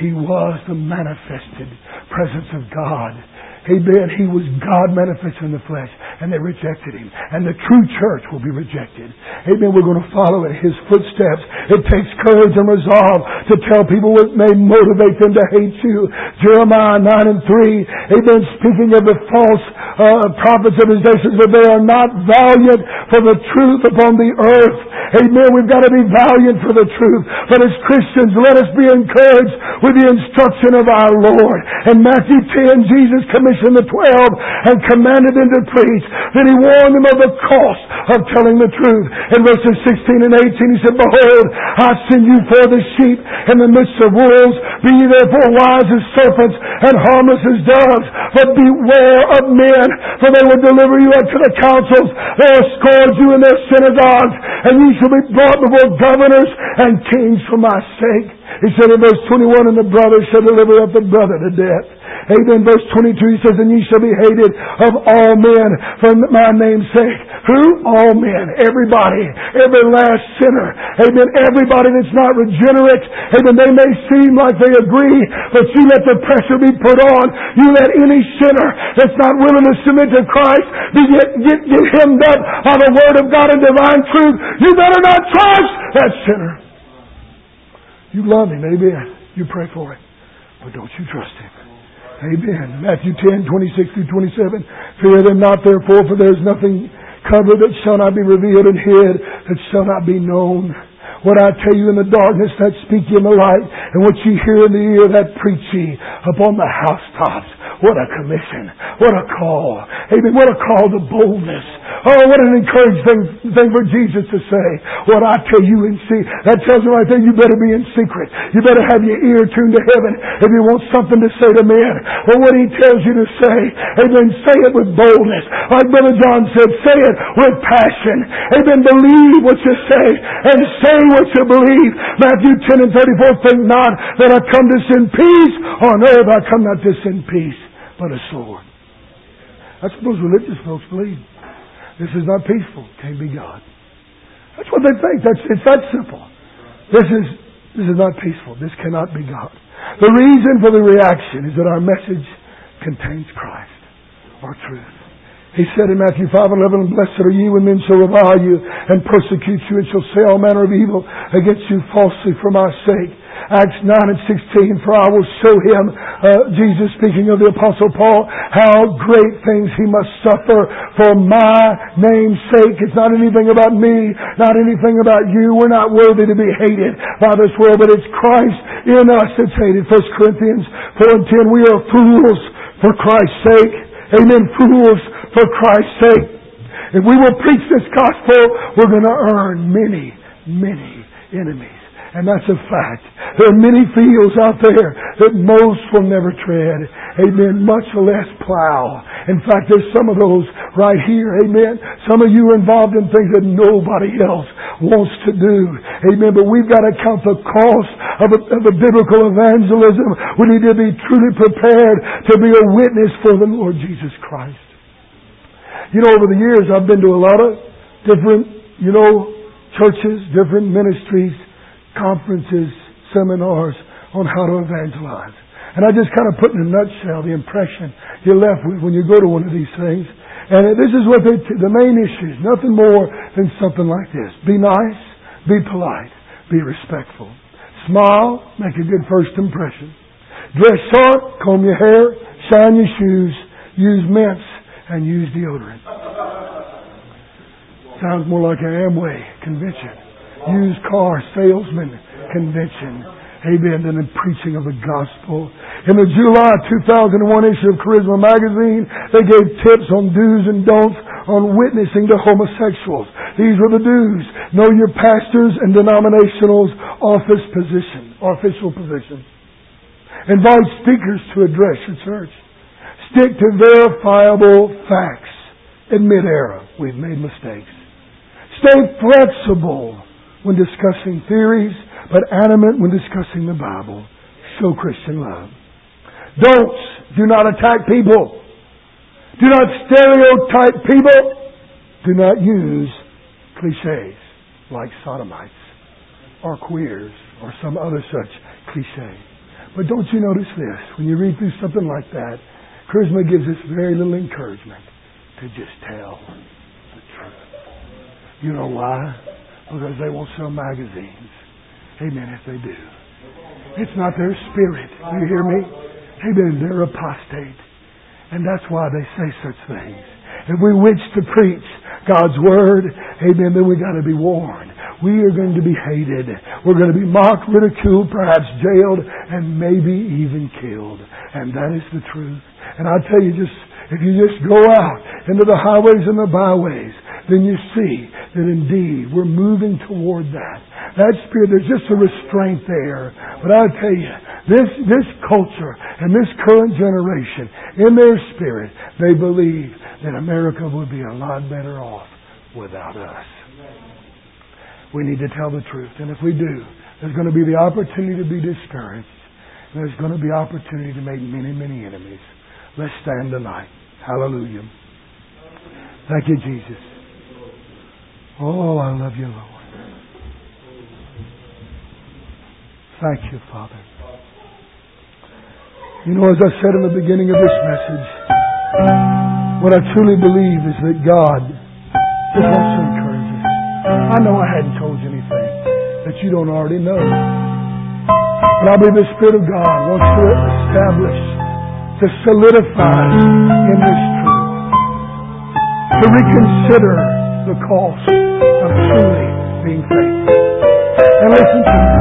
He was the manifested presence of God Amen. He was God manifest in the flesh, and they rejected him. And the true church will be rejected. Amen. We're going to follow in his footsteps. It takes courage and resolve to tell people what may motivate them to hate you. Jeremiah 9 and 3. Amen. Speaking of the false uh, prophets of his day, says that they are not valiant for the truth upon the earth. Amen. We've got to be valiant for the truth. But as Christians, let us be encouraged with the instruction of our Lord. In Matthew 10, Jesus commissioned the twelve and commanded them to preach. Then he warned them of the cost of telling the truth. In verses 16 and 18 he said, Behold, I send you for the sheep in the midst of wolves. Be ye therefore wise as serpents and harmless as doves. But beware of men, for they will deliver you up to the councils. They will scourge you in their synagogues, and ye shall be brought before governors and kings for my sake. He said in verse 21, and the brother shall deliver up the brother to death. Amen. Verse 22, he says, And ye shall be hated of all men for my name's sake. Who? All men. Everybody. Every last sinner. Amen. Everybody that's not regenerate. Amen. They may seem like they agree, but you let the pressure be put on. You let any sinner that's not willing to submit to Christ be get, get, get hemmed up by the Word of God and divine truth. You better not trust that sinner. You love him. Amen. You pray for him. But don't you trust him. Amen. Matthew 10, 26 through 27. Fear them not therefore, for there is nothing covered that shall not be revealed and hid that shall not be known. What I tell you in the darkness, that speak ye in the light, and what ye hear in the ear, that preach ye upon the housetops. What a commission. What a call. Amen. What a call to boldness. Oh, what an encouraging thing, for Jesus to say. What I tell you and see. That tells me right there you better be in secret. You better have your ear tuned to heaven if you want something to say to men. But what he tells you to say, amen, say it with boldness. Like Brother John said, say it with passion. Amen. Believe what you say and say what you believe. Matthew 10 and 34, think not that I come to send peace on earth. I come not to send peace but a sword. That's what those religious folks believe. This is not peaceful. Can't be God. That's what they think. That's, it's that simple. This is, this is not peaceful. This cannot be God. The reason for the reaction is that our message contains Christ, our truth. He said in Matthew 5 and 11, Blessed are ye when men shall revile you and persecute you and shall say all manner of evil against you falsely for my sake. Acts 9 and 16, for I will show him, uh, Jesus speaking of the Apostle Paul, how great things he must suffer for my name's sake. It's not anything about me, not anything about you. We're not worthy to be hated by this world, but it's Christ in us that's hated. 1 Corinthians 4 and 10, we are fools for Christ's sake. Amen. Fools for Christ's sake. If we will preach this gospel, we're going to earn many, many enemies. And that's a fact. There are many fields out there that most will never tread. Amen. Much less plow. In fact, there's some of those right here. Amen. Some of you are involved in things that nobody else wants to do. Amen. But we've got to count the cost of a, of a biblical evangelism. We need to be truly prepared to be a witness for the Lord Jesus Christ. You know, over the years, I've been to a lot of different, you know, churches, different ministries, conferences, seminars on how to evangelize. And I just kind of put in a nutshell the impression you're left with when you go to one of these things. And this is what they, t- the main issue is nothing more than something like this. Be nice, be polite, be respectful. Smile, make a good first impression. Dress sharp, comb your hair, shine your shoes, use mints, and use deodorant. Sounds more like an Amway convention used car salesman convention. Amen. And the preaching of the gospel. In the July 2001 issue of Charisma magazine, they gave tips on do's and don'ts on witnessing to homosexuals. These were the do's. Know your pastors and denominational's office position, official position. Invite speakers to address your church. Stick to verifiable facts. Admit error. We've made mistakes. Stay flexible when discussing theories, but adamant when discussing the Bible. Show Christian love. Don'ts. Do not attack people. Do not stereotype people. Do not use cliches like sodomites or queers or some other such cliche. But don't you notice this? When you read through something like that, Charisma gives us very little encouragement to just tell the truth. You know why? Oh, because they won't sell magazines. Amen, if they do. It's not their spirit. You hear me? Amen. They're apostate. And that's why they say such things. If we wish to preach God's Word, amen, then we gotta be warned. We are going to be hated. We're going to be mocked, ridiculed, perhaps jailed, and maybe even killed. And that is the truth. And I tell you, just if you just go out into the highways and the byways, then you see that indeed we're moving toward that. That spirit, there's just a restraint there. But I tell you, this, this culture and this current generation, in their spirit, they believe that America would be a lot better off without us. We need to tell the truth. And if we do, there's going to be the opportunity to be discouraged. There's going to be opportunity to make many, many enemies. Let's stand tonight. Hallelujah. Thank you, Jesus. Oh, I love you, Lord. Thank you, Father. You know, as I said in the beginning of this message, what I truly believe is that God just wants to encourage us. I know I hadn't told you anything that you don't already know. But I believe the Spirit of God wants to establish, to solidify in this truth, to reconsider the cost of truly being faithful. And listen to me.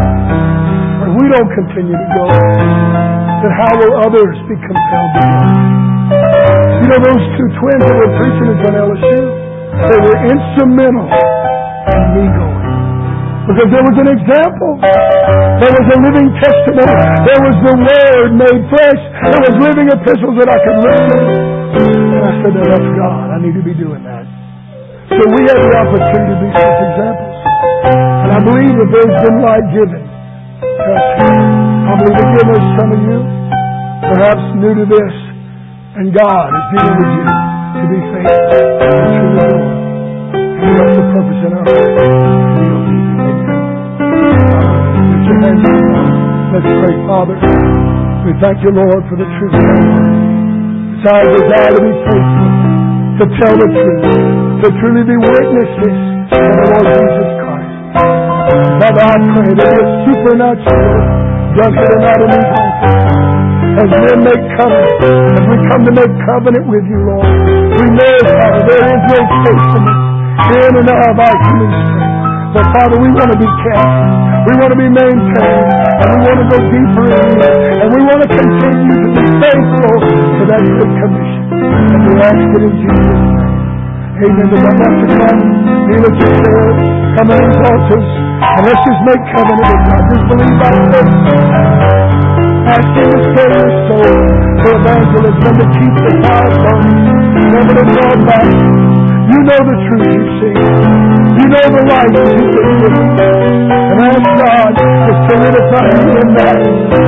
If we don't continue to go, then how will others be compelled to go? You know those two twins that were preaching at LSU? They were instrumental in me going. Because there was an example. There was a living testimony. There was the Word made flesh. There was living epistles that I could listen. And I said, no, that's God. I need to be doing that. So we have the opportunity to be such examples. And I believe that there's been light given. I believe again there's some of you, perhaps new to this, and God is dealing with you to be faithful to the Lord. And that's the purpose in our life. Your hands God. Let's pray, Father. We thank you, Lord, for the truth. It's our desire to be faithful, to tell the truth, to truly be witnesses of the Lord Jesus Christ. Father, I pray that your supernatural done here tonight in these altars. As men make covenant, as we come to make covenant with you, Lord, we know, Father, there is no faithfulness in and of our human strength. But Father, we want to be kept. We want to be maintained. And we want to go deeper in you. And we want to continue to be faithful to that good commission. And we ask it in Jesus' name. Amen. But I want to come, kneel at your chair, come in these altars, and let's just make covenant with God. Just believe by faith. Ask Him to save your soul for evangelism and to keep the fire burning, never to draw back. You know the truth you see. You know the light you've been given. And ask God to solidify you in that.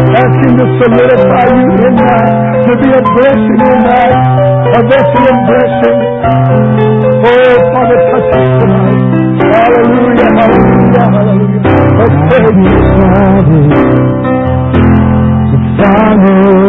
Ask Him to solidify you in that. To be a blessing in that. A vessel of blessing. Heavenly Father, the Father.